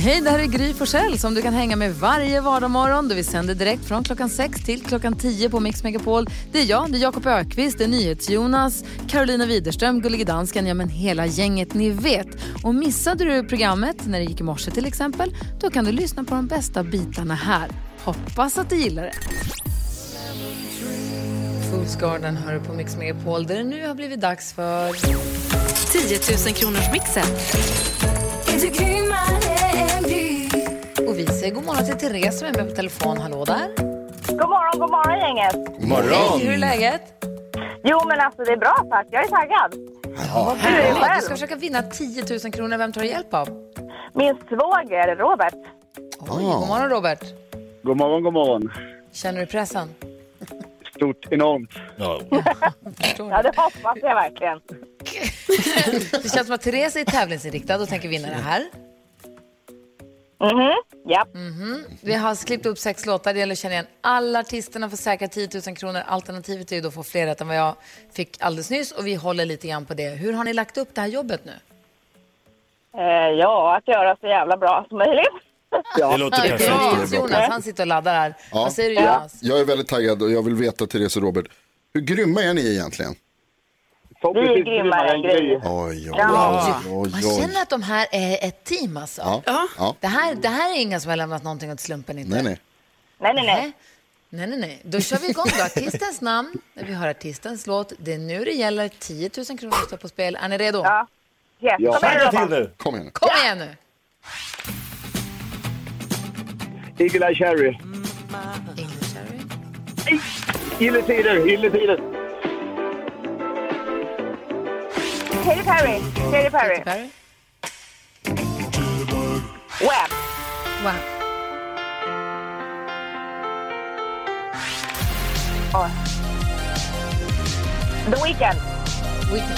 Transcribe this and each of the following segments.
Hej, det här är Gry Forssell som du kan hänga med varje vardagsmorgon. Vi sänder direkt från klockan 6 till klockan 10 på Mix Megapol. Det är jag, det är Jakob Ökvist, det är NyhetsJonas, Carolina Widerström, Gullige Dansken, ja men hela gänget ni vet. Och missade du programmet när det gick i morse till exempel, då kan du lyssna på de bästa bitarna här. Hoppas att du gillar det. Fools Garden hör du på Mix Megapol där det nu har blivit dags för 10 000 kronors mixen. Säger god morgon till Therese som är med på telefon. Hallå där. God morgon, god morgon gänget. Hej, hur är läget? Jo men alltså det är bra tack, jag är taggad. Hur är det Du ska försöka vinna 10 000 kronor. Vem tar du hjälp av? Min svåger Robert. Oj, god morgon Robert. God morgon, god morgon. Känner du pressen? Stort, enormt. Ja det hoppas jag verkligen. Det känns som att Therese är tävlingsinriktad och tänker vinna det här. Mhm, ja. Vi har klippt upp sex låtar. Det gäller att känna igen alla artisterna för säkra 10 000 kronor. Alternativet är ju då att få fler rätt än vad jag fick alldeles nyss. Och vi håller lite grann på det. Hur har ni lagt upp det här jobbet nu? Eh, ja, att göra så jävla bra som möjligt. Det låter perfekt. Jonas, han sitter och laddar här. Ja. Vad säger du Jonas? Jag är väldigt taggad och jag vill veta, Therese och Robert, hur grymma är ni egentligen? Vi är grymmare än Gry. Oj, oj, Ja. oj, oj, Man känner att de här är ett team alltså. Ja. Ja. Det, här, det här är inga som har lämnat någonting åt slumpen inte. Nej, nej. Nej, nej, nej. Nej. Nej, nej. Då kör vi igång då. Artistens namn, när vi hör artistens låt. Det är nu det gäller. 10 000 kronor står på spel. Är ni redo? Ja. Yes. Ja. Kom igen, till nu. Kom igen nu. Kom igen nu! Eagle Eye Cherry. English Cherry. Gylletider, gylletider. Katy Perry. Katy Perry. Perry. Web. Wow. Oj. The Weeknd. Whitney.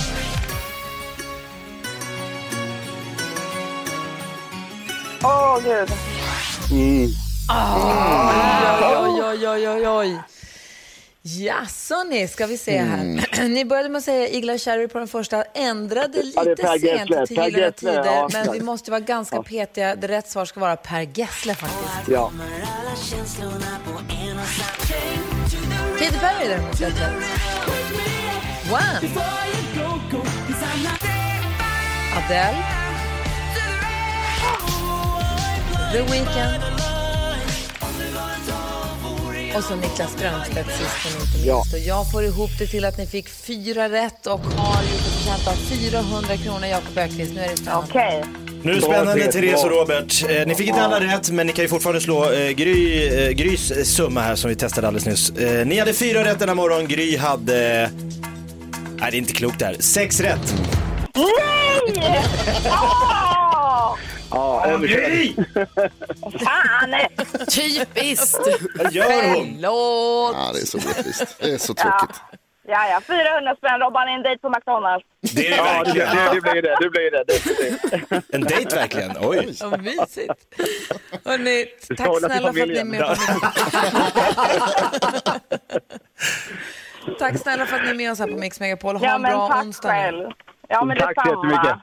Åh gud. Oj, oj, oj, oj, oj. Jaså ni, ska vi se här. ni började med att säga Igla Cherry på den första, ändrade Ja, lite Per sent till Gyllene Tider, ja. men vi måste vara ganska petiga. Det rätt svar ska vara Per Gessle faktiskt. Ja. Katy Perry däremot rätt rätt. Wow. Adele. The Weeknd. Och så Niklas Strömstedt sist men inte minst. Ja. Och jag får ihop det till att ni fick fyra rätt och har gjort det förtjänt av 400 kronor, Jakob Öqvist. Nu är det spännande. Okej. Nu är det spännande, Therese, och. Robert. Eh, ni fick inte alla rätt, men ni kan ju fortfarande slå eh, Gry, eh, Grys summa här som vi testade alldeles nyss. Eh, ni hade fyra rätt denna morgon, Gry hade... Nej, det är inte klokt det här. Sex rätt. Nej! Åh! Ja, överkörd. Fan! Typiskt. Vad gör hon? Förlåt! Ja, det är så orättvist. Det är så tråkigt. Ja, ja. 400 spänn. Robban, en dejt på McDonalds. Det är det Ja, det, verkligen. det, det blir det. Det blir det. definitivt. En dejt verkligen. Oj. Vad mysigt. Hörrni, tack snälla för att ni är med på Tack snälla för att ni är med oss här på Mix Megapol. Ha Ja, en bra tack onsdag. själv. Ja, men Tack så jättemycket.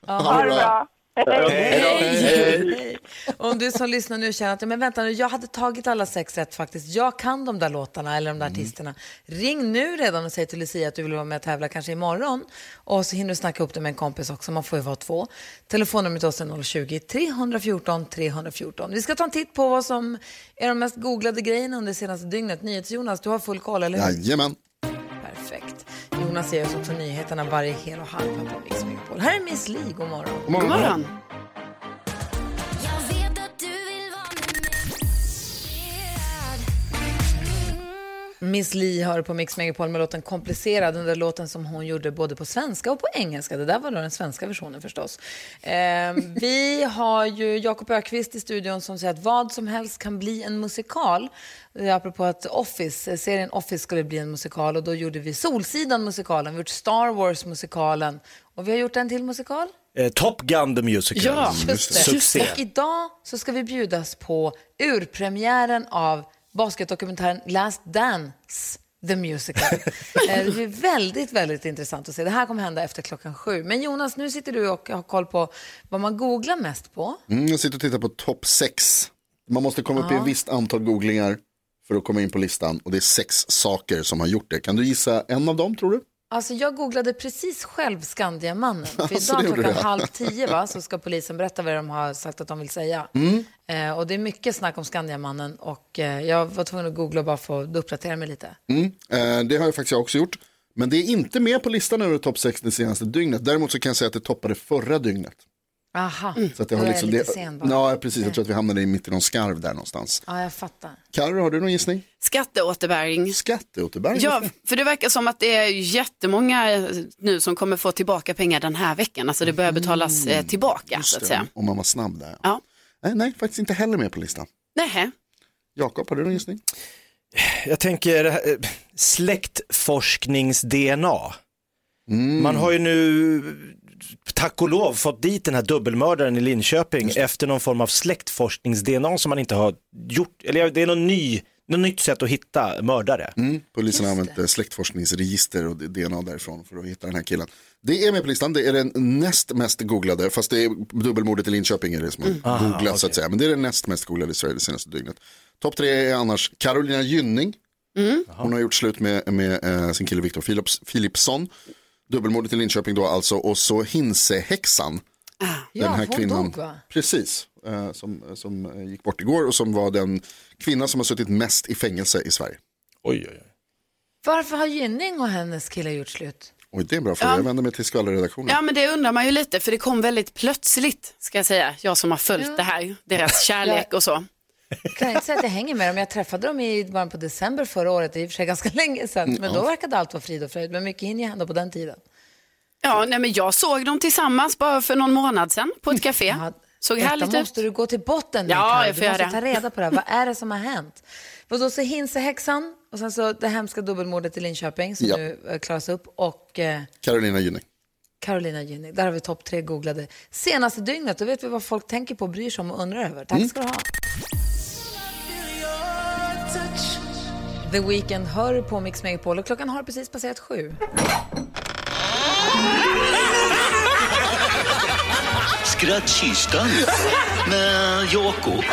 detsamma. Ha det bra. Hej. Om du som lyssnar nu känner att men vänta nu, jag hade tagit alla sex rätt faktiskt. Jag kan de där låtarna eller de där artisterna. Ring nu redan och säg till Lucia att du vill vara med och tävla kanske imorgon. Och så hinner du snacka upp det med en kompis också. Man får ju vara två. Telefonnumret till oss är 020-314 314. Vi ska ta en titt på vad som är de mest googlade grejerna under senaste dygnet. NyhetsJonas, du har full koll, eller hur? Jajamän. Perfekt. Jonas ger oss också nyheterna varje hel och halv här på Mix Megapol. Här är Miss Li, god morgon. God morgon. God morgon. Miss Li hör på Mix Megapol med låten Komplicerad, den där låten som hon gjorde både på svenska och på engelska. Det där var då den svenska versionen förstås. Eh, vi har ju Jakob Ökvist i studion som säger att vad som helst kan bli en musikal. Är Apropå att Office, serien Office skulle bli en musikal och då gjorde vi Solsidan musikalen, vi har gjort Star Wars musikalen och vi har gjort en till musikal. Eh, Top Gun the Musical. Ja, just det. Succé. Och idag så ska vi bjudas på urpremiären av basketdokumentären Last Dance, the musical. Eh, det blir väldigt, väldigt intressant att se. Det här kommer hända efter klockan sju. Men Jonas, nu sitter du och har koll på vad man googlar mest på. Mm, jag sitter och tittar på topp 6. Man måste komma upp i ett visst antal googlingar för att komma in på listan. Och det är sex saker som har gjort det. Kan du gissa en av dem tror du? Alltså jag googlade precis själv Skandiamannen. För Alltså, idag gjorde klockan halv tio va, så ska polisen berätta vad de har sagt att de vill säga. Mm. Eh, och det är mycket snack om Skandiamannen och eh, jag var tvungen att googla bara för att uppdatera mig lite. Mm. Eh, det har jag faktiskt också gjort. Men det är inte med på listan över topp 6 det senaste dygnet. Däremot så kan jag säga att det toppade förra dygnet. Aha, Så att det då har är liksom jag lite det... sen bara. Ja, precis. Jag tror att vi hamnade i mitten av en skarv där någonstans. Ja, jag fattar. Carro, har du någon gissning? Skatteåterbäring. Skatteåterbäring? Ja, för det verkar som att det är jättemånga eh, nu som kommer få tillbaka pengar den här veckan. Alltså det börjar betalas eh, tillbaka så att det, säga. Om man var snabb där. Ja. Nej, nej, faktiskt inte heller med på listan. Nähä. Jakob, har du någon gissning? Jag tänker eh, släktforsknings-DNA. Man har ju nu, tack och lov, fått dit den här dubbelmördaren i Linköping efter någon form av släktforsknings-DNA som man inte har gjort, eller det är någon ny, något nytt sätt att hitta mördare. Mm. Polisen har använt eh, släktforskningsregister och DNA därifrån för att hitta den här killen. Det är med på listan, det är den näst mest googlade, fast det är dubbelmordet i Linköping är det som har Aha, googlats så att säga. Men det är den näst mest googlade i Sverige det senaste dygnet. Topp tre är annars Carolina Gynning. Hon har gjort slut med, med eh, sin kille Viktor Philips, Philipsson. Dubbelmordet i Linköping då alltså. Och så Hinsehäxan. Ja, hon dog va? Precis, eh, som, som eh, gick bort igår och som var den kvinna som har suttit mest i fängelse i Sverige. Oj, oj, oj. Varför har Gynning och hennes kille gjort slut? Oj, det är en bra fråga. Ja. Jag vänder mig till skvallerredaktionen. Ja men det undrar man ju lite för det kom väldigt plötsligt ska jag säga. Jag som har följt det här, deras kärlek och så. Kan jag inte säga att jag hänger med dem. Jag träffade dem i början på december förra året, det är i och för sig ganska länge sedan. Men då verkade allt vara frid och fröjd. Men mycket hinner ju hända på den tiden. Ja, nej, men jag såg dem tillsammans bara för någon månad sedan på ett café. Såg Detta härligt ut. måste du gå till botten med, Ja, jag får Du måste göra ta reda på det här. Vad är det som har hänt? Och då så Hinsehäxan och sen så det hemska dubbelmordet i Linköping som Ja. nu eh, klaras upp och eh, Carolina Gynning. Carolina Gynning. Där har vi topp tre googlade senaste dygnet. Då vet vi vad folk tänker på, bryr sig om och undrar över. Tack ska du ha. The Weeknd hör på Mix Megapol och klockan har precis passerat sju. Skrattkistan med Jakob.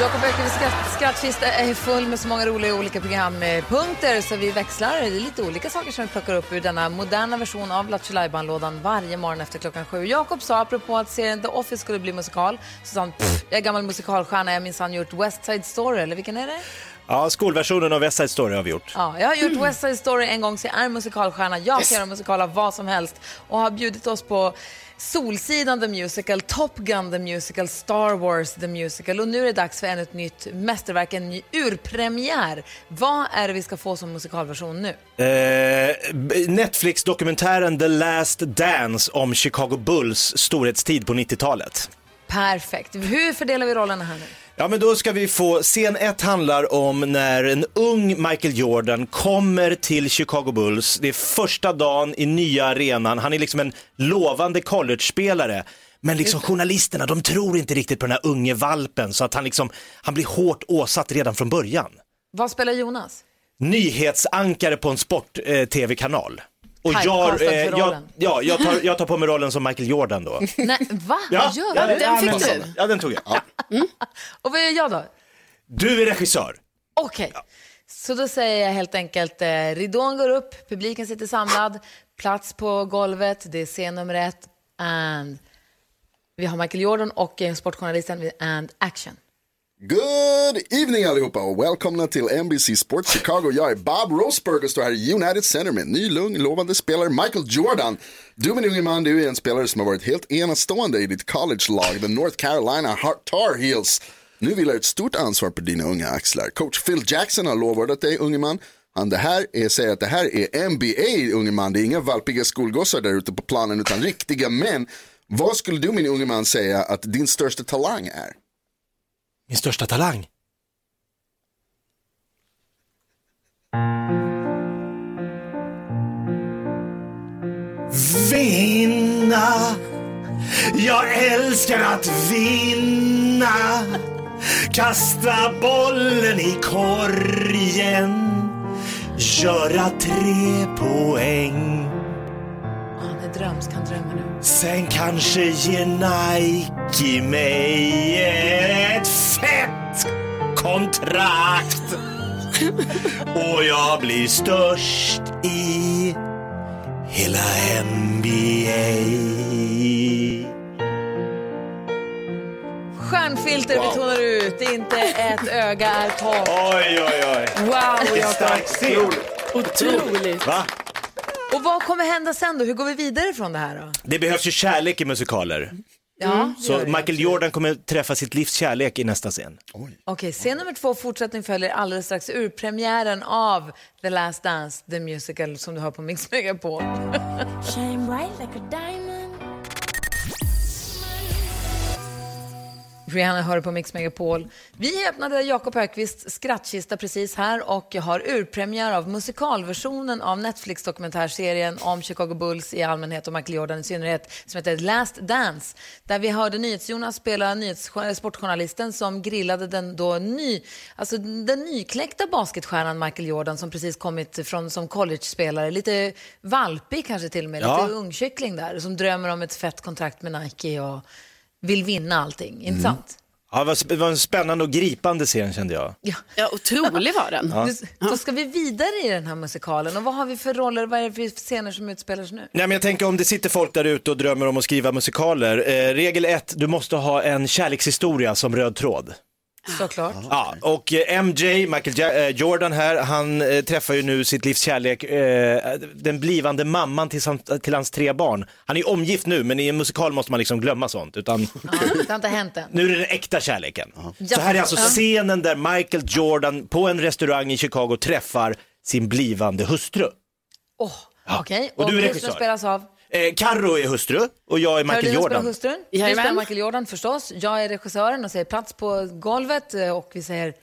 Jakob skratt, skrattkista är full med så många roliga olika programpunkter så vi växlar. Det är lite olika saker som vi plockar upp ur denna moderna version av Lattjo varje morgon efter klockan sju. Jakob sa apropå att serien The Office skulle bli musikal så sa han "Pff, jag är gammal musikalstjärna, jag minsann gjort West Side Story eller vilken är det? Ja, skolversionen av West Side Story har vi gjort. Ja, jag har gjort West Side Story en gång så jag är musikalstjärna. Jag kan göra musikal av vad som helst och har bjudit oss på Solsidan the Musical, Top Gun the Musical, Star Wars the Musical och nu är det dags för ännu ett nytt mästerverk, en ny urpremiär. Vad är det vi ska få som musikalversion nu? Eh, Netflix-dokumentären The Last Dance om Chicago Bulls storhetstid på 90-talet. Perfekt. Hur fördelar vi rollerna här nu? Ja, men då ska vi få, scen ett handlar om när en ung Michael Jordan kommer till Chicago Bulls. Det är första dagen i nya arenan. Han är liksom en lovande college-spelare. Men liksom journalisterna, de tror inte riktigt på den här unge valpen så att han liksom, han blir hårt åsatt redan från början. Vad spelar Jonas? Nyhetsankare på en sport-tv-kanal. Och jag, eh, jag, ja, jag, tar, jag tar på mig rollen som Michael Jordan då. Nej, va? Ja, Vad gör ja, du? Den fick men- du. Ja, den tog jag. Och vad gör jag då? Du är regissör. Okej, så då säger jag helt enkelt, eh, ridån går upp, publiken sitter samlad, plats på golvet, det är scen nummer ett, and vi har Michael Jordan och eh, sportjournalisten, and action. Good evening allihopa och välkomna till NBC Sports Chicago. Jag är Bob Roseberg och står här i United Center med en ny lugn, lovande spelare Michael Jordan. Du min unge man, du är en spelare som har varit helt enastående i ditt college-lag, the North Carolina Tar Heels. Nu vilar ett stort ansvar på dina unga axlar. Coach Phil Jackson har lovat dig, unge man. Han det här är, säger att det här är NBA, unge man. Det är inga valpiga skolgossar där ute på planen, utan riktiga män. Vad skulle du, min unge man, säga att din största talang är? Min största talang? Vinna, jag älskar att vinna. Kasta bollen i korgen, göra tre poäng. Han är drömsk, han drömmer nu. Sen kanske ger Nike mig fett kontrakt. Och jag blir störst i hela NBA. Stjärnfilter vi tonar ut, inte ett öga är torrt. Oj, oj, oj. Wow, Jakob. Stark scen. Otroligt. Va? Och vad kommer hända sen då? Hur går vi vidare från det här då? Det behövs ju kärlek i musikaler. Ja, det Så gör det, Michael absolut. Jordan kommer träffa sitt livs kärlek i nästa scen. Okej, scen nummer två, fortsättning följer alldeles strax ur premiären av The Last Dance, the musical som du hör på Mix Megapol. Shine bright like a diamond. Rihanna hör på Mix Megapol. Vi öppnade Jakob Högqvists skrattkista precis här och har urpremiär av musikalversionen av Netflix-dokumentärserien om Chicago Bulls i allmänhet och Michael Jordan i synnerhet som heter Last Dance. Där vi hörde NyhetsJonas spela nyhets- sportjournalisten som grillade den då ny, alltså den nykläckta basketstjärnan Michael Jordan som precis kommit från som college-spelare. Lite valpig kanske till och med, Ja. lite ungkyckling där som drömmer om ett fett kontrakt med Nike och vill vinna allting. Inte sant? Ja, det var- det var en spännande och gripande scen kände jag. Ja. Ja, otrolig var den. Ja. Då ska vi vidare i den här musikalen. Och vad har vi för roller, vad är det för scener som utspelar sig nu? Nej, men jag tänker om det sitter folk där ute och drömmer om att skriva musikaler. Eh, regel ett, du måste ha en kärlekshistoria som röd tråd. Såklart. Ja, och eh, MJ, Michael ja- eh, Jordan här, han eh, träffar ju nu sitt livs kärlek, den blivande mamman till, till hans tre barn. Han är omgift nu, men i en musikal måste man liksom glömma sånt. Utan Ja, det har inte hänt än. nu är det den äkta kärleken. Ja. Så här är alltså Ja. scenen där Michael Jordan på en restaurang i Chicago träffar sin blivande hustru. Oh, Okej, Och och, du är hustrun regissör. spelas av? Eh, Carro är hustru och jag är Michael Carolina spelar Jordan. hustrun. Du Jajamän. spelar Michael Jordan förstås. Jag är regissören och säger plats på golvet eh, och vi säger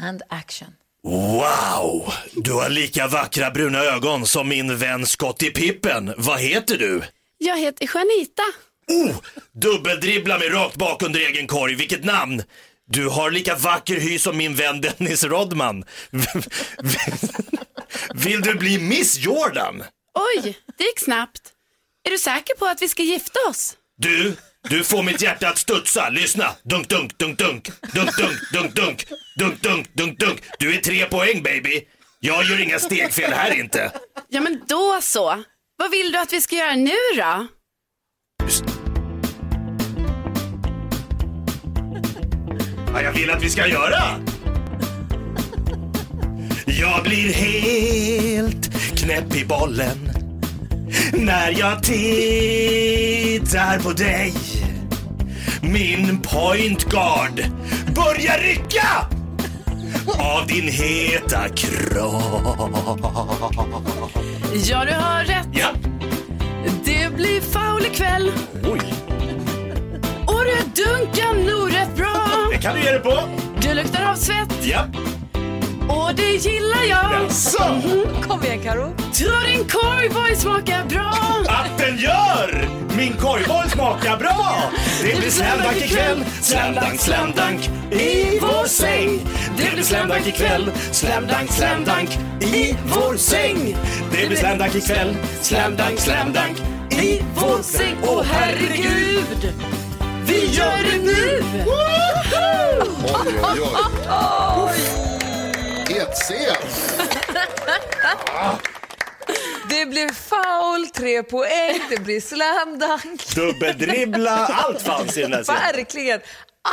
and action. Wow, du har lika vackra bruna ögon som min vän Scottie Pippen. Vad heter du? Jag heter Janita. Oh, dubbeldribbla mig rakt bak under egen korg. Vilket namn! Du har lika vacker hy som min vän Dennis Rodman. Vill du bli Miss Jordan? Oj, det gick snabbt. Är du säker på att vi ska gifta oss? Du, du får mitt hjärta att studsa. Lyssna. Dunk, dunk, dunk, dunk. Dunk, dunk, dunk, dunk. Dunk, dunk, dunk, dunk. Du är tre poäng baby. Jag gör inga stegfel här inte. Ja, men då så. Vad vill du att vi ska göra nu då? Vad jag vill att vi ska göra? Jag blir helt knäpp i bollen när jag tittar på dig. Min point guard börjar rycka av din heta kram. Ja, du har rätt. Ja. Det blir foul ikväll. Oj, Och du dunkar nog rätt bra. det kan du ge dig på. Du luktar av svett. Ja. Och det gillar jag. Jaså? Kom igen Karo. Tror din korvboy smakar bra. Att den gör! Min korvboll smakar bra! Det blir slamdank ikväll, slamdank, slamdank i vår säng. Det blir slamdank ikväll, slamdank, slamdank i vår säng. Det blir slamdank ikväll, slamdank, slamdank i vår säng. Åh herregud! Vi gör det nu! Oj, oj, oj. Scen. Det blir foul, tre poäng, det blir slam dunk. Dubbeldribbla, allt fanns i den här scenen. Verkligen.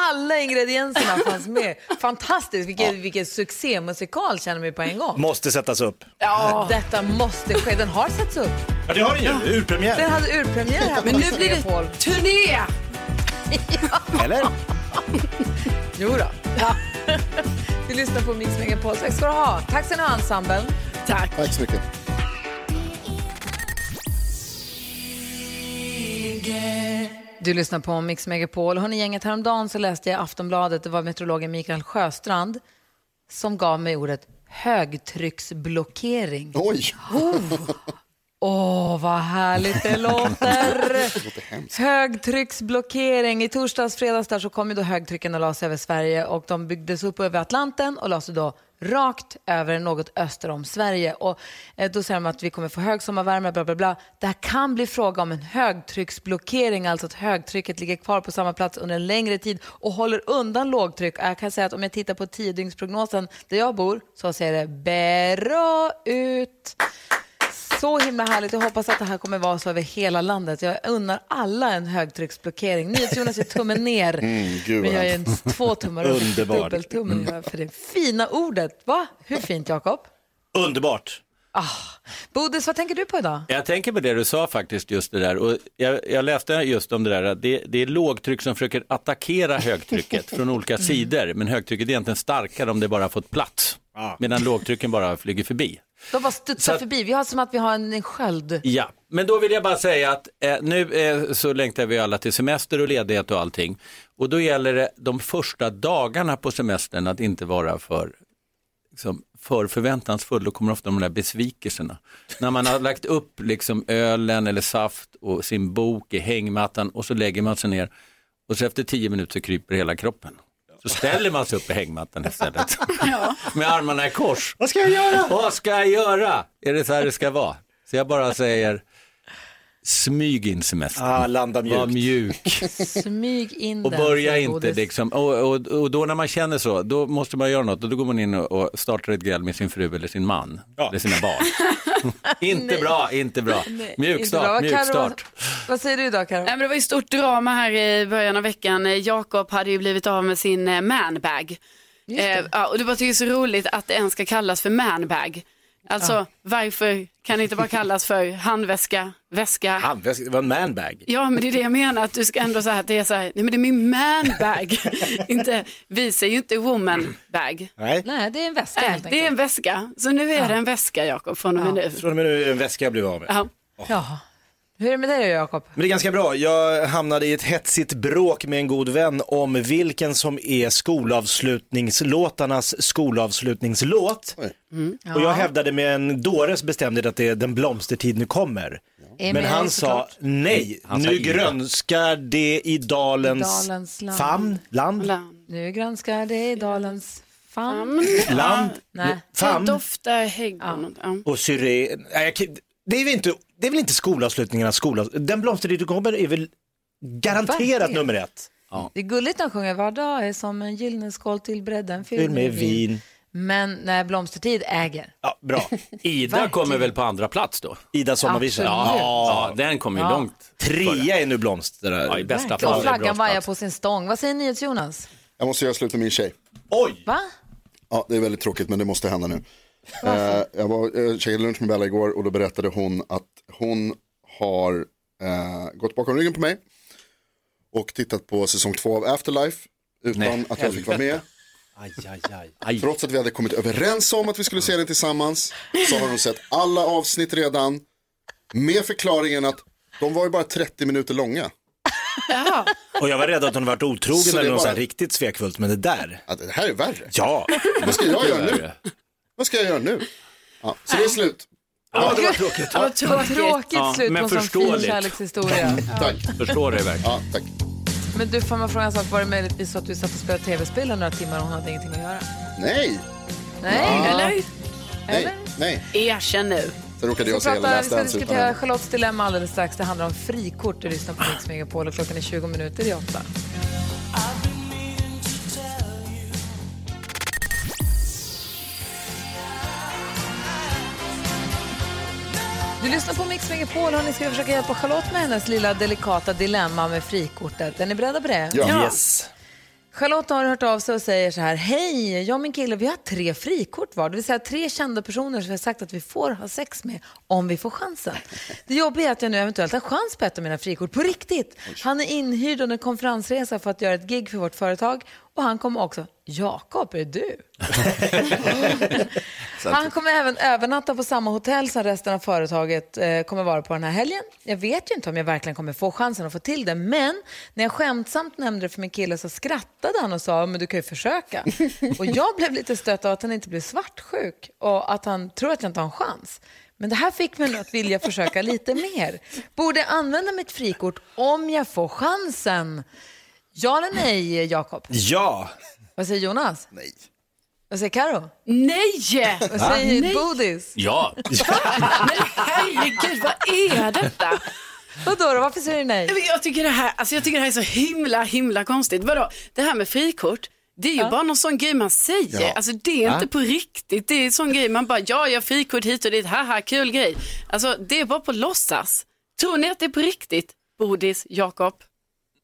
Alla ingredienserna fanns med. Fantastiskt, vilken, vilken succémusikal känner mig på en gång. Måste sättas upp. Ja. Detta måste ske. Den har satts upp. Ja, det har den ju. Den Urpremiär. hade urpremiär här på Men nu Mix blir Megapol. det turné. Eller? Jo då. Vi lyssnar på Mix Megapol. Tack ska du ha. Tack ska ni ha, ensemblen. Tack. Tack så mycket. Du lyssnar på Mix Megapol. Hörrni, gänget, häromdagen så läste jag i Aftonbladet, det var meteorologen Mikael Sjöstrand som gav mig ordet högtrycksblockering. Oj! Åh, vad härligt det låter! Högtrycksblockering. I torsdags, fredags där så kom ju då högtrycken och la sig över Sverige och de byggdes upp över Atlanten och la sig då rakt över något öster om Sverige. Och eh, då säger de att vi kommer få högsommarvärme, bla bla bla. Det här kan bli fråga om en högtrycksblockering, alltså att högtrycket ligger kvar på samma plats under en längre tid och håller undan lågtryck. Jag kan säga att om jag tittar på tiodygnsprognosen där jag bor så ser det bra ut. Så himla härligt. Jag hoppas att det här kommer vara så över hela landet. Jag unnar alla en högtrycksblockering. NyhetsJonas gör tummen ner. Mm, gud men jag gör en två tummar upp. Dubbeltummen jag för det fina ordet. Va? Hur fint, Jakob? Underbart. Bodis, vad tänker du på idag? Jag tänker på det du sa faktiskt, just det där. Och jag, jag läste just om det där, att det, det är lågtryck som försöker attackera högtrycket från olika Mm. sidor. Men högtrycket är egentligen starkare om det bara har fått plats. Medan lågtrycken bara flyger förbi. De bara studsar förbi. Vi har som att vi har en, en sköld. Ja, men då vill jag bara säga att eh, nu eh, så längtar vi alla till semester och ledighet och allting. Och då gäller det de första dagarna på semestern att inte vara för, liksom, för förväntansfull. Då kommer ofta de där besvikelserna. När man har lagt upp liksom ölen eller saft och sin bok i hängmattan och så lägger man sig ner och så efter tio minuter kryper hela kroppen. Så ställer man sig upp i hängmattan istället. Med armarna i kors. Vad ska jag göra? Vad ska jag göra? Är det så här det ska vara? Så jag bara säger, smyg in semestern. Ah, landa mjukt. Var mjuk. Smyg in Och börja inte Bodis. liksom, och, och, och då när man känner så, då måste man göra något och då går man in och, startar ett gräl med sin fru eller sin man, eller sina barn. inte bra, inte bra. Inte bra. Mjukstart, mjukstart. Vad säger du idag, Karo? Nej, men det var ju stort drama här i början av veckan. Jakob hade ju blivit av med sin eh, manbag. Eh, ja, och det var tycker så roligt att det ens ska kallas för manbag. Alltså Ja. varför kan det inte bara kallas för handväska, väska? Handväska, det var en manbag. Ja men det är det jag menar, att du ska ändå säga att det är så här, nej men det är min manbag. inte, vi säger ju inte womanbag. Nej. Nej, det är en väska Nej, helt det är en väska, så nu är det en väska Jakob från och med nu. Från och med nu är det en väska jag blev av med. Ja. Ja. Hur är det med dig Jakob? Men det är ganska bra. Jag hamnade i ett hetsigt bråk med en god vän om vilken som är skolavslutningslåtarnas skolavslutningslåt. Och jag hävdade med en dåres bestämdhet att det är Den blomstertid nu kommer. Emil, Men han sa såklart. nej, Han sa nu Ida. grönskar det i dalens, Dalens land. famn, land, Nu granskar det i dalens famn. land, Nej. famn doftar häggon. Ja. och syren. Nej, jag kan- Det är väl inte, det är väl inte skolavslutningarnas skola. Den blomstertid du kommer är väl garanterat Verkligen. nummer ett. Det är gulligt när han sjunger var dag är som en gyllene skål till bredden fylld Fylld med vin. Men när Blomstertid äger. Ja, bra. Ida kommer väl på andra plats då? Ida sommarvisa. Absolut. Ja, den kommer ju Ja. långt. Trea är nu blomster. Ja, i bästa Och fall. flaggan vajar på sin stång. Vad säger ni Jonas? Jag måste göra slut med min tjej. Oj! Va? Ja, det är väldigt tråkigt men det måste hända nu. Eh, jag var eh, käkade lunch med Bella igår och då berättade hon att hon har eh, gått bakom ryggen på mig och tittat på säsong två av Afterlife utan Nej, att jag fick vara med. Aj, aj, aj. Trots att vi hade kommit överens om att vi skulle se den tillsammans så har hon sett alla avsnitt redan med förklaringen att de var ju bara 30 minuter långa. Och jag var rädd att hon varit otrogen Så eller något bara- riktigt svekfullt, men det där. Ja, det här är värre. Ja. Vad ska jag göra nu? Vad ska jag göra nu? Ja, så det är slut. Ja, det var tråkigt. Ja, tråkigt. tråkigt Ja, slut på en sån fin kärlekshistoria. Tack. Förstår det verkligen. Ja, tack. Men du, får man fråga en sak? Var det möjligtvis så att du satt och spelade tv-spel i några timmar och hon hade ingenting att göra? Nej, Nej, Eller? nej, nej. Erkänn nu. Sen råkade jag se hela vi ska diskutera. Charlottes dilemma alldeles strax. Det handlar om frikort. Du lyssnar på Mix Megapol och klockan är 20 minuter i åtta. Du lyssnar på Mix Megapol och ni ska försöka hjälpa Charlotte med hennes lilla delikata dilemma med frikortet. Är ni beredda på det? Ja. Yes. Charlotte har hört av sig och säger så här, hej, jag och min kille vi har tre frikort var, det vill säga tre kända personer som vi har sagt att vi får ha sex med om vi får chansen. Det jobbiga är att jag nu eventuellt har chans på ett av mina frikort, på riktigt. Han är inhyrd under en konferensresa för att göra ett gig för vårt företag och han kommer också, Jakob, är du? Han kommer även övernatta på samma hotell som resten av företaget eh, kommer vara på den här helgen. Jag vet ju inte om jag verkligen kommer få chansen att få till det, men när jag skämtsamt nämnde det för min kille så skrattade han och sa, men du kan ju försöka. Och jag blev lite stött av att han inte blev svartsjuk och att han tror att jag inte har en chans. Men det här fick mig nu att vilja försöka lite mer. Borde jag använda mitt frikort om jag får chansen? Ja eller nej, Jakob? Ja. Vad säger Jonas? Nej. Vad säger Karo? Nej! Vad säger Nej. Bodis? Ja. Men herregud, vad är detta? Vadå då? Varför säger du nej? Jag tycker, det här, alltså jag tycker det här är så himla, himla konstigt. Vadå? Det här med frikort, det är ju bara någon sån grej man säger. Ja. Alltså det är Ja. inte på riktigt. Det är en sån grej man bara, ja jag har frikort hit och dit, haha kul grej. Alltså det är bara på låtsas. Tror ni att det är på riktigt? Bodis, Jakob,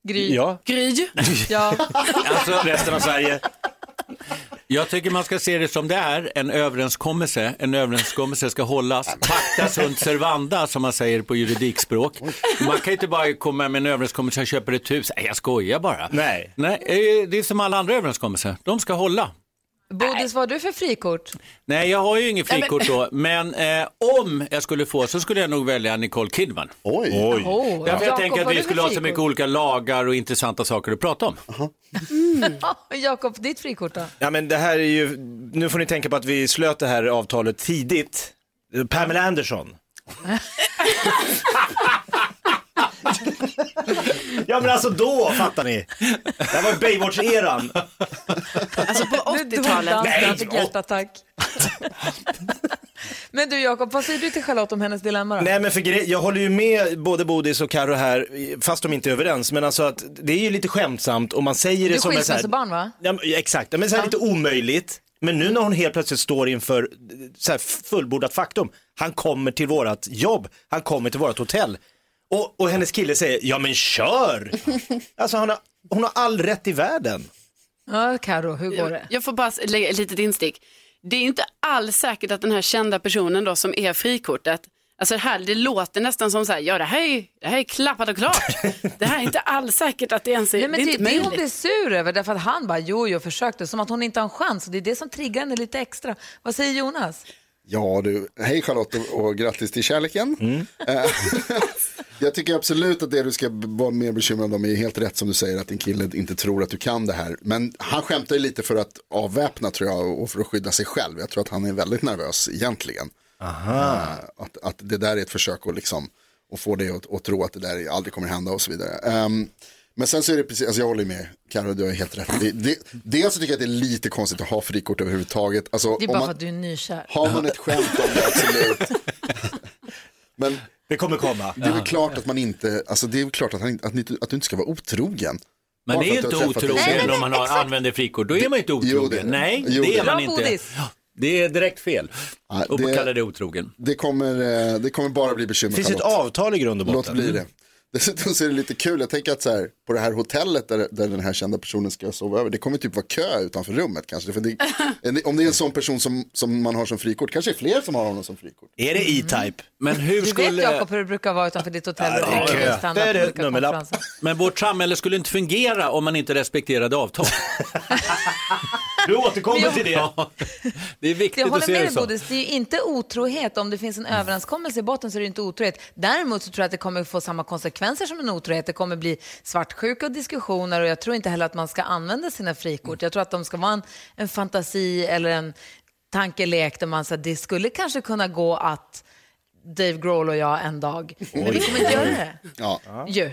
Gry. Ja. Gry? Ja. Alltså, Resten av Sverige. Jag tycker man ska se det som det är, en överenskommelse. En överenskommelse ska hållas, pacta sunt servanda som man säger på juridikspråk. Man kan inte bara komma med en överenskommelse, jag köper ett hus. Nej, jag skojar bara. Nej. Nej, eh, det är som alla andra överenskommelser, de ska hålla. Bodis, vad har du för frikort? Nej, jag har ju inget frikort då, men eh, om jag skulle få så skulle jag nog välja Nicole Kidman. Oj. Oj. Oh, Därför jag tänker att vi skulle ha så mycket olika lagar och intressanta saker att prata om. Jakob, ditt frikort då? Ja, men det här är ju, nu får ni tänka på att vi slöt det här avtalet tidigt. Pamela Anderson. ja men alltså då fattar ni. Det här var Baywatch-eran. Alltså på Nu dog 80-talet. dansken, han fick hjärtattack. Men du Jakob, vad säger du till Charlotte om hennes dilemma då? Nej men för jag håller ju med både Bodis och Karo här, fast de inte är överens. Men alltså att det är ju lite skämtsamt och man säger det Du som en så här, skilsmässobarn va? ja, exakt, men så här lite omöjligt. Men nu när hon helt plötsligt står inför så här fullbordat faktum, han kommer till vårat jobb, han kommer till vårat hotell. Och, och hennes kille säger, ja men kör! Alltså han har, hon har all rätt i världen. Ja, Karo, hur går det? Jag får bara lägga ett litet instick. Det är inte alls säkert att den här kända personen då som är frikortet, alltså det här, det låter nästan som så här, ja det här är, det här är klappat och klart. Det här är inte alls säkert att det ens är, Nej, men det är inte det hon möjligt. blir sur över därför att han bara jo, jo, försökte, som att hon inte har en chans. Och det är det som triggar henne lite extra. Vad säger Jonas? Ja du, hej Charlotte och, och grattis till kärleken. Eh, jag tycker absolut att det du ska vara mer bekymrad om är helt rätt som du säger att din kille inte tror att du kan det här. Men han skämtar ju lite för att avväpna tror jag och för att skydda sig själv. Jag tror att han är väldigt nervös egentligen. Eh, att, att det där är ett försök att liksom och få dig att, att tro att det där aldrig kommer hända och så vidare. Ehm, men sen så är det precis, alltså jag håller med Carro, du har helt rätt. Det, det, dels så tycker jag att det är lite konstigt att ha frikort överhuvudtaget. Alltså, Det är om bara man- för att du är nykär. har man ett skämt om det, absolut. Men Det kommer komma. det är väl klart att man inte, alltså det är väl klart att, han, inte- att, ni, att du inte ska vara otrogen. Man är ju inte otrogen om man har, använder frikort. Då är man inte Jo, otrogen. är det. Nej, Jo, det det är man det. inte. Bodis. Det är direkt fel Ja, att det- kalla det otrogen. Det kommer, eh, det kommer bara bli bekymmer. Det finns ett avtal i grund och Låt botten. bli det. Dessutom så är det lite kul, jag tänker att så här, på det här hotellet där, där den här kända personen ska sova över, det kommer typ vara kö utanför rummet kanske. För det, en- om det är en sån person som, som man har som frikort, kanske är fler som har honom som frikort. Är det E-Type? Men hur Du skulle... vet Jakob hur det brukar vara utanför ditt hotell. Ja, det är kö. Det är det. Nummerlapp. Men vårt samhälle skulle inte fungera om man inte respekterade avtal. Du återkommer till det. Ja, det är viktigt Jag att se med det så. Bodis, det är ju inte otrohet. Om det finns en överenskommelse i botten så är det inte otrohet. Däremot så tror jag att det kommer få samma konsekvenser som en otrohet. Det kommer bli svartsjuka och diskussioner och jag tror inte heller att man ska använda sina frikort. Jag tror att de ska vara en, en fantasi eller en tankelek där man säger det skulle kanske kunna gå att Dave Grohl och jag en dag. Men vi kommer inte göra det. Ja. Ju.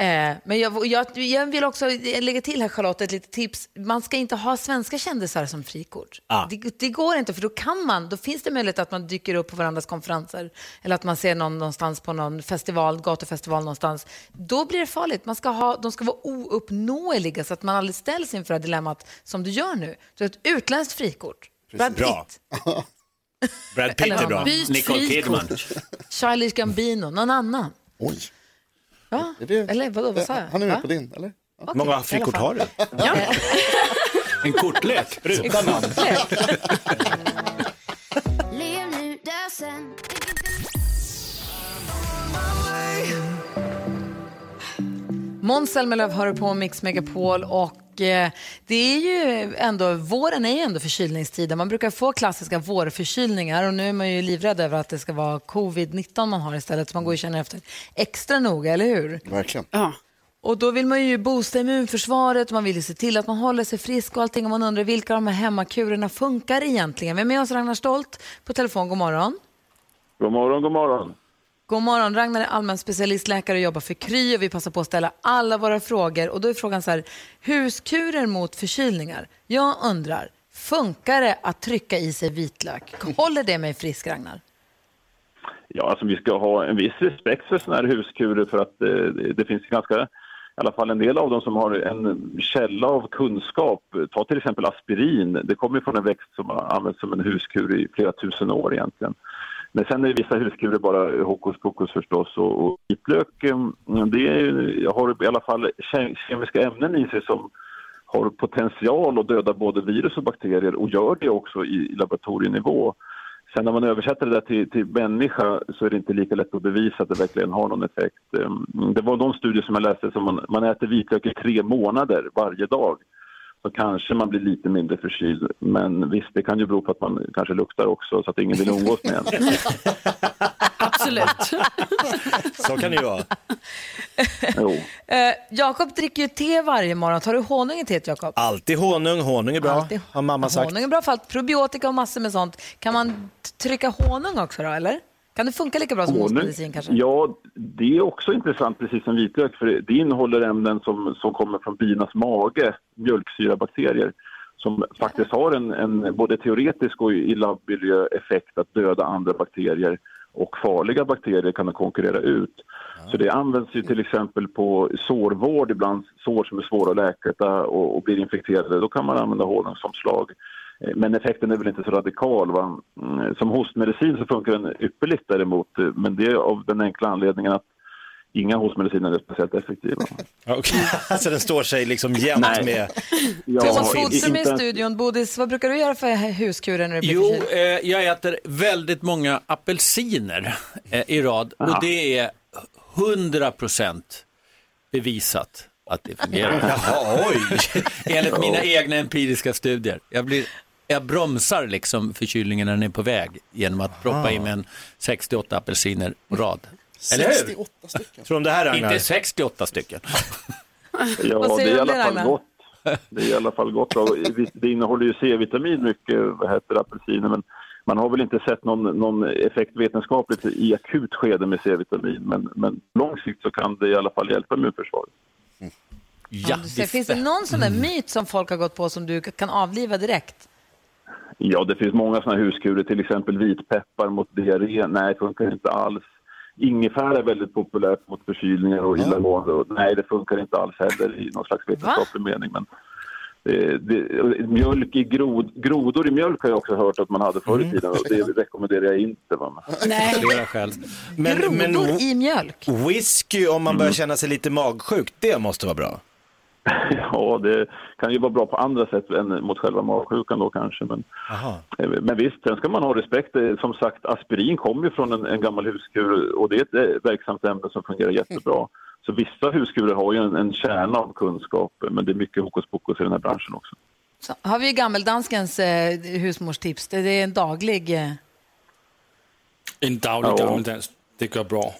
Eh, men jag, jag, jag vill också lägga till här Charlotte ett litet tips. Man ska inte ha svenska kändisar som frikort. Ah. Det, det går inte för då kan man, då finns det möjlighet att man dyker upp på varandras konferenser eller att man ser någon någonstans på någon festival, gatufestival någonstans. Då blir det farligt. Man ska ha, de ska vara ouppnåeliga så att man aldrig ställs inför det här dilemmat som du gör nu. Du har ett utländskt frikort. Brad Bra. Pitt, Brad Pitt är bra. Nicole. Kidman. Charlie Gambino, någon annan. Oj. Ja, Är det- eller vadå, vad sa jag? Han är med Va? på din, eller? Hur många frikort har du? En kortlek. Utan namn. Lev nu, dö sen. Måns Zelmerlöw hör på Mix Megapol och eh, det är ju ändå, våren är ju ändå förkylningstiden. Man brukar få klassiska vårförkylningar och nu är man ju livrädd över att det ska vara covid-19 man har istället så man går och känner efter extra noga, eller hur? Verkligen. Ja. Och då vill man ju boosta immunförsvaret och man vill ju se till att man håller sig frisk och allting och man undrar vilka av de här hemmakurerna funkar egentligen. Vem är med oss Ragnar Stolt på telefon? God morgon. God morgon, god morgon. God morgon, Ragnar är allmän specialistläkare och jobbar för Kry och vi passar på att ställa alla våra frågor. Och då är frågan så här, huskurer mot förkylningar. Jag undrar, funkar det att trycka i sig vitlök? Håller det mig frisk, Ragnar? Ja, alltså vi ska ha en viss respekt för sådana här huskurer för att eh, det, finns ganska, i alla fall en del av dem som har en källa av kunskap. Ta till exempel aspirin, det kommer från en växt som har använts som en huskur i flera tusen år egentligen. Men sen är vissa huskurer bara hokus pokus förstås och, och vitlök ehm, det är, har i alla fall kemiska ämnen i sig som har potential att döda både virus och bakterier och gör det också i, laboratorienivå. Sen när man översätter det där till, till människa så är det inte lika lätt att bevisa att det verkligen har någon effekt. Ehm, det var de studier som jag läste som man, man äter vitlök i tre månader varje dag. Så kanske man blir lite mindre förkyld. Men visst, det kan ju bero på att man kanske luktar också så att ingen vill umgås med en. Absolut. Så kan det ju vara. Jo. Eh, Jakob dricker ju te varje morgon. Tar du honung i teet, Jakob? Alltid honung, honung är bra, Alltid. har mamma sagt. Honung är bra för allt. Probiotika och massor med sånt. Kan man trycka honung också då, eller? Kan det funka lika bra som Honung? hostmedicin kanske? Ja, det är också intressant precis som vitlök för det- innehåller ämnen som, som kommer från binas mage, mjölksyrabakterier som faktiskt har en, en både teoretisk och i labbmiljö effekt att döda andra bakterier och farliga bakterier kan de konkurrera ut. Så det används ju till exempel på sårvård ibland, sår som är svåra att läka och, och blir infekterade. Då kan man använda honungsomslag. Eh, Men effekten är väl inte så radikal. Va? Mm, Som hostmedicin så funkar den ypperligt däremot, eh, men det är av den enkla anledningen att inga hostmediciner är speciellt effektiva. Okej. alltså den står sig liksom jämt Nej. med... Ja, Thomas i- Bodström är i studion. Bodis, vad brukar du göra för huskurer när du blir Jo, eh, jag äter väldigt många apelsiner eh, i rad och det är 100% bevisat att det fungerar. Jaha, oj. Enligt mina egna empiriska studier. Jag, blir, jag bromsar liksom förkylningen när den är på väg genom att proppa i mig en 68 apelsiner på rad. Eller hur? 68 stycken. Tror du om det här Ragnar? Inte 68 stycken. Ja, det är i alla fall Ragnar? gott. Det är i alla fall gott. Och Det innehåller ju C-vitamin mycket, vad heter apelsiner, men man har väl inte sett någon, någon effekt vetenskapligt i akut skede med C-vitamin, men, men lång sikt så kan det i alla fall hjälpa immunförsvaret. Ja, ser, finns det någon sån där myt som folk har gått på som du kan avliva direkt? Ja, det finns många sådana här huskurer, till exempel vitpeppar mot diarré. Nej, det funkar inte alls. Ingefära är väldigt populärt mot förkylningar och illamående. och Nej, det funkar inte alls heller i någon slags vetenskaplig mening. Men det, det, mjölk i grod, grodor i mjölk har jag också hört att man hade förr i tiden och det rekommenderar jag inte. Va? Nej. Men, men Grodor i mjölk? whisky om man börjar känna sig lite magsjuk, det måste vara bra. Ja, det kan ju vara bra på andra sätt än mot själva magsjukan då kanske. Men, men visst, sen ska man ha respekt. Eh, Som sagt, aspirin kommer ju från en, en gammal huskur och det är ett eh, verksamt ämne som fungerar jättebra. Så vissa huskurer har ju en, en kärna av kunskap, men det är mycket hokus pokus i den här branschen också. Så har vi gammeldanskens eh, husmorstips. Det det är en daglig... Eh, En daglig Ja. gammeldans, det går bra.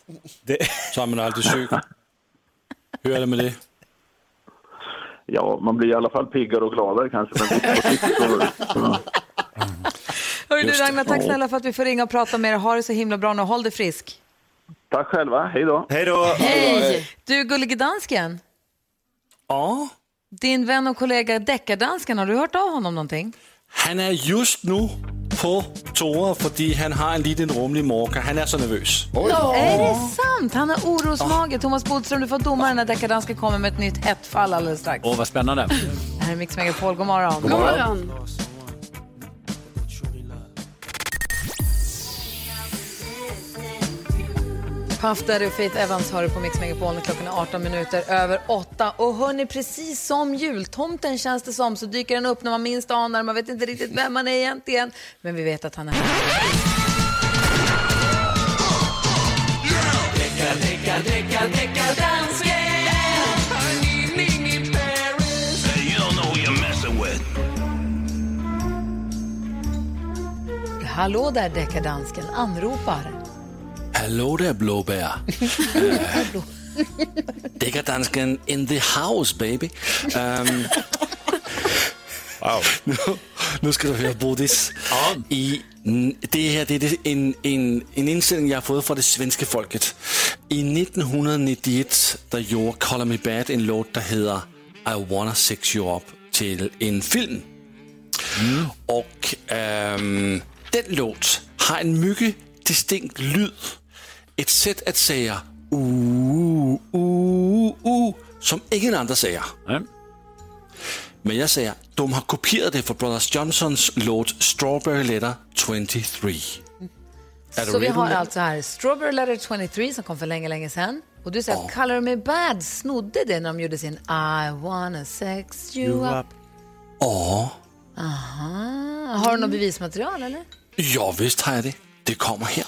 Så är man aldrig sjuk. Hur är det med det? Ja, man blir i alla fall piggare och gladare kanske. Men på sikt så, ja. Hörru du. Ragnar, tack snälla för att vi får ringa och prata med dig. Ha det så himla bra nu. Håll dig frisk. Tack själva, hej då. Hej då. Hej! Du, gullige dansken. Ja, Din vän och kollega deckardansken, har du hört av honom någonting? han är just nu på toa för han har en liten rumlig mage. Han är så nervös. Är det sant? Han har orosmage. Thomas Bodström, du får domaren när deckardansken kommer med ett nytt hett fall alldeles strax. Åh, vad spännande. Det här är Mix Megapol. God morgon. God morgon. Puff Daddy och Faith Evans har du på Mix Megapol när klockan är 18 minuter över 8. Och hörni, precis som jultomten känns det som så dyker den upp när man minst anar. Man vet inte riktigt vem man är egentligen, men vi vet att han är här. Hallå där deckardansken, anropar. Hallå där blåbär. uh, Deckardansken in the house baby. Um, Wow. nu, nu ska du höra Bodis. I, n- det här det är en, en, en inställning jag har fått från det svenska folket. I 1991 där gjorde Call Me Bad en låt där heter I wanna sex you up till en film. Och ehm, den låt har en mycket distinkt lyd. Ett sätt att säga uh, uh, uh, som ingen andra säger. Men jag säger, de har kopierat det från Brothers Johnsons låt Strawberry Letter 23. Är du Så vi har med? alltså här Strawberry Letter 23 som kom för länge, länge sedan. Och du säger att Color Me Bad snodde det när de gjorde sin I wanna sex you up. Ja, Aha. Har du något bevismaterial eller? ja visst har jag det. Det kommer här.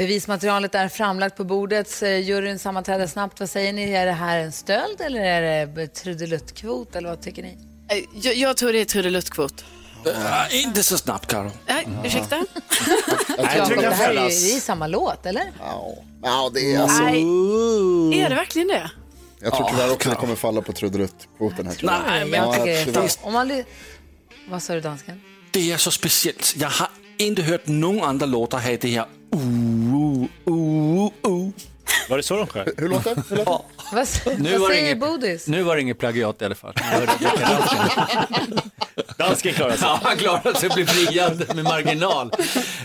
Bevismaterialet är framlagt på bordet. Eh, Juryn sammanträder snabbt. Vad säger ni? Är det här en stöld eller är det trudeluttkvot? Eller vad tycker ni? Eh, Jag, jag tror det är trudeluttkvot. Äh, inte så snabbt, Karo. Nej, ursäkta? Jakob, det här är ju det är samma låt, eller? Ja, det är alltså... Nej. Är det verkligen det? Jag tror tyvärr också det kommer falla på trudeluttkvoten här. jag. Nej, men Jag Ja, tycker om man... Vad sa du, dansken? Det är så speciellt. Jag har inte hört någon andra låtar ha det här uh, uh, uh. Var det så de sjöng? Hur låter det? Vad, Nu vad var, det säger inget, Bodis? nu var det inget plagiat i alla fall. Deckardansken. Dansken klarar sig. Ja, han klarade sig och blev friad med marginal.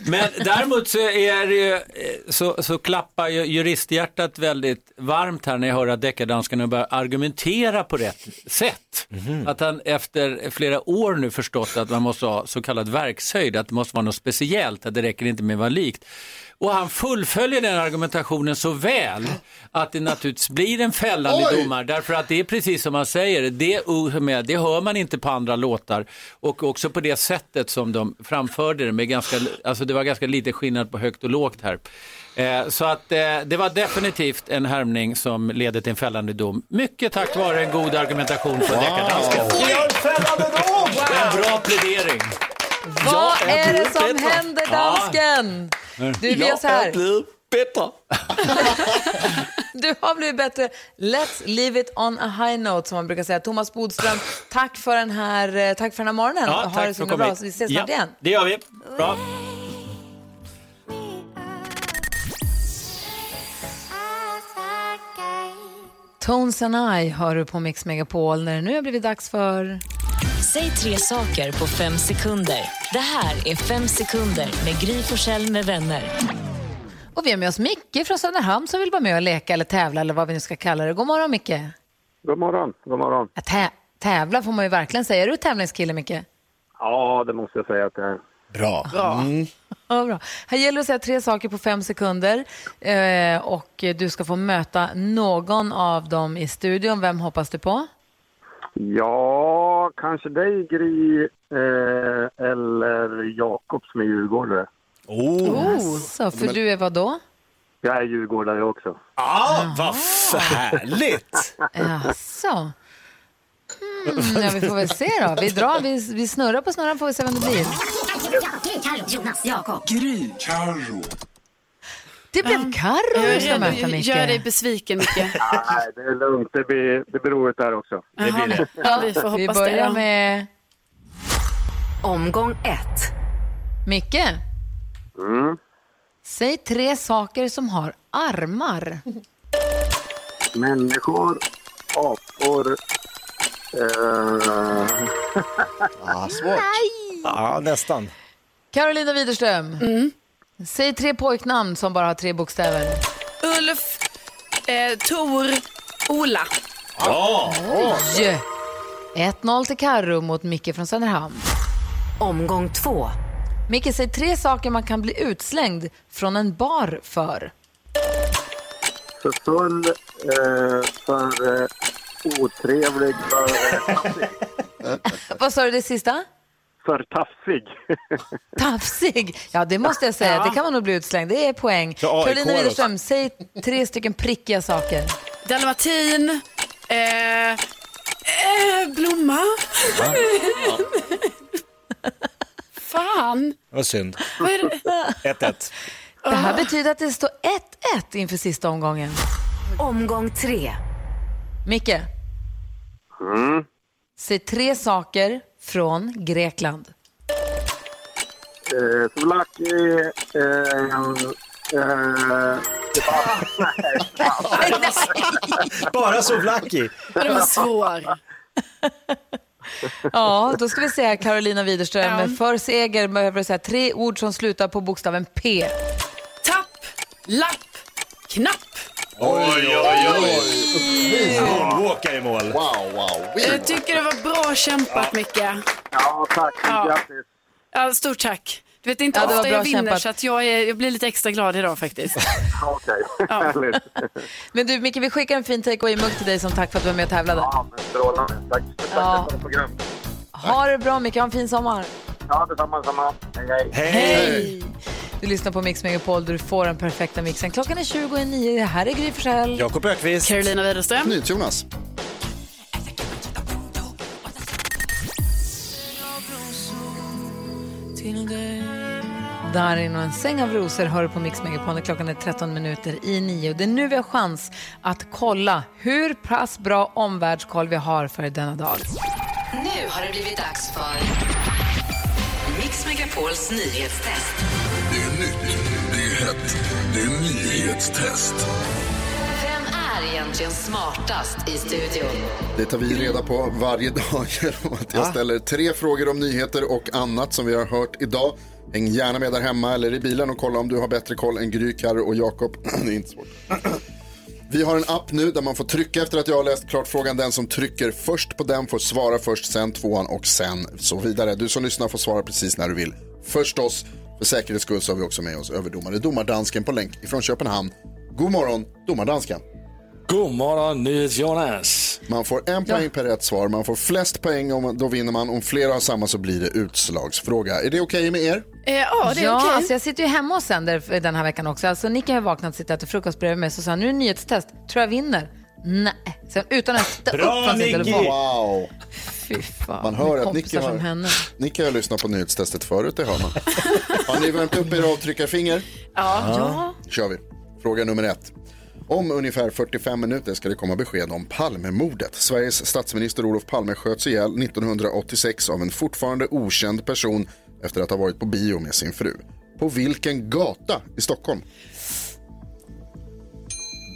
Men däremot så, är det ju, eh, så, så klappar ju juristhjärtat väldigt varmt här när jag hör att deckardanskarna börjar argumentera på rätt sätt. Att han efter flera år nu förstått att man måste ha så kallad verkshöjd, att det måste vara något speciellt, att det räcker inte med att vara likt. Och han fullföljer den argumentationen så väl att det naturligtvis blir en fällande Oj! domar. Därför att det är precis som man säger, det, med, det hör man inte på andra låtar. Och också på det sättet som de framförde det, med ganska, alltså det var ganska lite skillnad på högt och lågt här. Eh, så att eh, det var definitivt en härmning som leder till en fällande dom. Mycket tack vare en god argumentation från deckardansken. Vi har en fällande dom! En bra plädering. Vad är det som händer, dansken? Du, vi gör så här. Bättre. Du har blivit bättre. Let's leave it on a high note, som man brukar säga. Thomas Bodström, tack för den här, eh, tack för den här morgonen. Ja, ha tack det för så att himla du kom bra, vi ses Ja, snart igen. Det gör vi. Bra. Tones and I hör du på Mix Megapol när det nu har blivit dags för... Säg tre saker på fem sekunder. Det här är Fem sekunder med Gry Forssell med vänner. Och vi har med oss Micke från Söderhamn som vill vara med och leka eller tävla eller vad vi nu ska kalla det. God morgon Micke. God morgon, god morgon. Ja, tä- tävla får man ju verkligen säga. Är du tävlingskille Micke? Ja, det måste jag säga att det är. Bra. Mm. Ja, bra. Här gäller det att säga tre saker på fem sekunder eh, och du ska få möta någon av dem i studion. Vem hoppas du på? Ja, kanske dig Gry eh, eller Jakob som är djurgårdare. Oh. Så, för du är vad då? Jag är djurgårdare också. Ja, vad härligt! Jaså? Hmm, ja, vi får väl se då. Vi drar, vi, vi snurrar på snurran får vi se vem det blir. Jonas, Jakob. Gry. Carro. Det blev Carro vi ska möta Micke. göra dig besviken Micke. Nej, det är lugnt. Det blir, det blir roligt där också. Det blir det. Ja, vi får Vi hoppas börjar det. ja. med Omgång ett. Micke. Mm. Säg tre saker som har armar. Människor, apor... Eh... Ah, svårt. Ja, nästan. Carolina Widerström. Säg tre pojknamn som bara har tre bokstäver. Ulf, eh, Tor, Ola. Ja! Oj! 1-0 till Carro mot Micke från Söderhamn. Omgång två. Micke, säg tre saker man kan bli utslängd från en bar för. För full, eh, för eh, otrevlig, för, eh, Vad sa du det sista? för tafsig. Tafsig. Ja, det måste jag säga. Ja. Det kan man nog bli utslängd. Det är poäng. AIK då? Widerström, säg tre stycken prickiga saker. Dalmatin, eh, eh, blomma. Fan, Vad synd. vad är det? 1-1. Det här betyder att det står 1-1 inför sista omgången. Omgång tre. Micke, Mm. säg tre saker från Grekland. Eh, Souvlaki, eh, eh, Bara så lucky. Det var svår. Ja, då ska vi se här, Carolina Widerström. För seger behöver du säga tre ord som slutar på bokstaven P. Tapp, lapp, knapp. Oj, oj, oj. Moonwalkar i mål. Wow, wow. Jag tycker det var bra kämpat Micke. Ja, tack. Ja. Grattis. Ja, stort tack. Du vet, det är inte Ja, ofta jag vinner kämpat. så att jag, är, jag blir lite extra glad idag faktiskt. Okej, härligt. Men du, Micke, vi skickar en fin takeaway-mugg till dig som tack för att du var med och tävlade. Ja, men strålande. Tack, tack Ja. för program. Ha det bra, Micke. Ha en fin sommar. Ja, detsamma, detsamma. Hej, hej. Hej! Du lyssnar på Mix Megapol där du får den perfekta mixen. Klockan är 20 i nio. Det här är Gry Forssell. Jakob Ökvist. Carolina Widerström. NyhetsJonas. Darin och en säng av rosor hör du på Mix Megapol. Klockan är 13 minuter i nio. Det är nu vi har chans att kolla hur pass bra omvärldskoll vi har för denna dag. Nu har det blivit dags för Mix Megapols nyhetstest. Det är nytt, det är hett, det är nyhetstest. Vem är egentligen smartast i studion? Det tar vi reda på varje dag genom att jag ställer tre frågor om nyheter och annat som vi har hört idag. Häng gärna med där hemma eller i bilen och kolla om du har bättre koll än Gry, Carro och Jakob. det är inte svårt. Vi har en app nu där man får trycka efter att jag har läst klart frågan. Den som trycker först på den får svara först, sen tvåan och sen så vidare. Du som lyssnar får svara precis när du vill. Förstås, för säkerhets skull så har vi också med oss överdomare Domardansken på länk ifrån Köpenhamn. God morgon, Domardansken. God morgon, NyhetsJonas. Man får en poäng per rätt svar. Man får flest poäng, om, då vinner man. Om flera har samma så blir det utslagsfråga. Är det okej med er? Eh, ja, det är ja, okej. alltså jag sitter ju hemma och sänder den här veckan också. Alltså Nick har vaknat och sitter och äter frukost bredvid mig. Så sa han, nu är det nyhetstest. Tror jag vinner? Nej. Sen, utan att stå upp från sin Nicky! telefon. Wow! Fy fan. Man hör att Nicky har. Nicky har lyssnat på nyhetstestet förut, det hör man. Har ni värmt upp era avtryckarfinger? Ja. Ja. kör vi. Fråga nummer ett. Om ungefär 45 minuter ska det komma besked om Palmemordet. Sveriges statsminister Olof Palme sköts ihjäl 1986 av en fortfarande okänd person efter att ha varit på bio med sin fru. På vilken gata i Stockholm?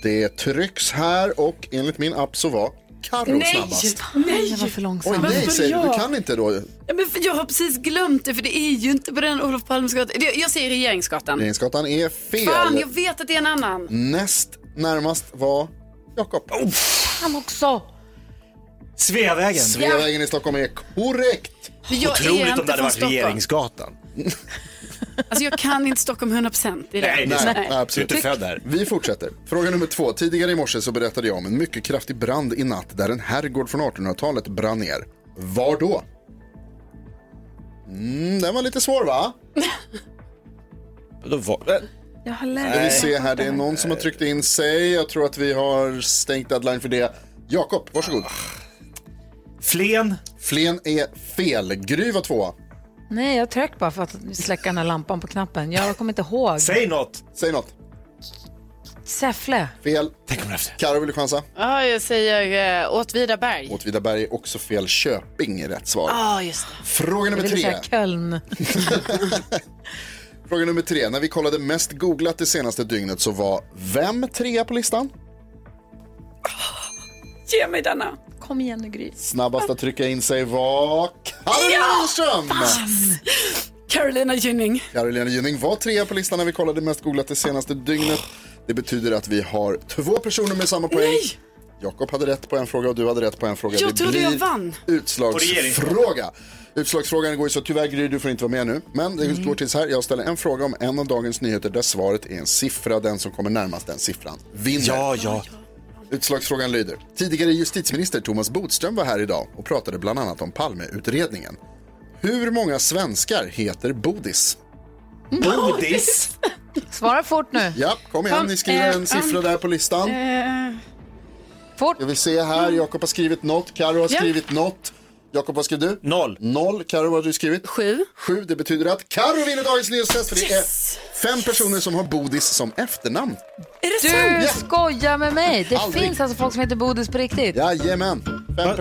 Det trycks här och enligt min app så var Carro Nej, snabbast. nej. Jag var för långsam. Oj, nej, säger du. Du kan inte då. Ja, men för jag har precis glömt det, för det är ju inte på den Olof Palmes gata. Det- Jag säger Regeringsgatan. Regeringsgatan är fel. Fan, jag vet att det är en annan. Näst närmast var Jakob. Han också. Sveavägen. Sveavägen i Stockholm är korrekt. Jag är Otroligt inte om det hade varit Stockholm. Regeringsgatan. Alltså jag kan inte Stockholm 100% i det. Nej, Nej, absolut. Du är inte född där. Vi fortsätter. Fråga nummer två. Tidigare i morse så berättade jag om en mycket kraftig brand i natt där en herrgård från 1800-talet brann ner. Var då? Mm, den var lite svår va? Då var... Jag har Ska läst. vi se här, det är någon som har tryckt in sig. Jag tror att vi har stängt deadline för det. Jakob, varsågod. Flen. Flen är fel. Gry var tvåa. Nej, jag tryck bara för att släcka den här lampan på knappen. Jag kommer inte ihåg. Säg något. Säg något. Säffle. Fel. Karo vill du chansa? Ja, jag säger uh, Åtvidaberg. Åtvidaberg är också fel. Köping är rätt svar. Ja, just det. Fråga nummer Det vill tre. säga Köln. Fråga nummer tre. När vi kollade mest googlat det senaste dygnet så var vem trea på listan? Ge mig denna. Kom igen nu Gry. Snabbast att trycka in sig var Carolina Widerström. Carolina Gynning. Carolina Gynning var trea på listan när vi kollade mest googlat det senaste dygnet. Det betyder att vi har två personer med samma poäng. Jakob hade rätt på en fråga och du hade rätt på en fråga. Jag det trodde jag blir vann. utslagsfråga. Utslagsfrågan går ju så tyvärr Gry, du får inte vara med nu. Men det Mm. går till så här, jag ställer en fråga om en av dagens nyheter där svaret är en siffra. Den som kommer närmast den siffran vinner. Ja, ja. Utslagsfrågan lyder. Tidigare justitieminister Thomas Bodström var här idag och pratade bland annat om Palmeutredningen. Hur många svenskar heter Bodis? Bodis? Svara fort nu. Ja, kom igen, ni skriver en siffra där på listan. Fort. Jag vill se här, Jakob har skrivit något, Karo har Ja. skrivit något. Jakob, vad skrev du? Noll. Noll. Karo, vad har du skrivit? Sju. Sju. Det betyder att Karo vinner dagens nyhetstest för det är fem personer som har Bodis som efternamn. Är Du skojar med mig. Det Aldrig. finns alltså folk som heter Bodis på riktigt. Jajamän.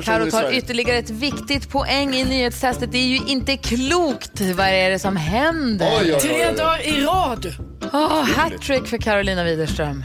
Karo tar ytterligare ett viktigt poäng i nyhetstestet. Det är ju inte klokt. Vad är det som händer? Oj, oj, oj, Tre dagar i rad. Oh, hattrick för Carolina Widerström.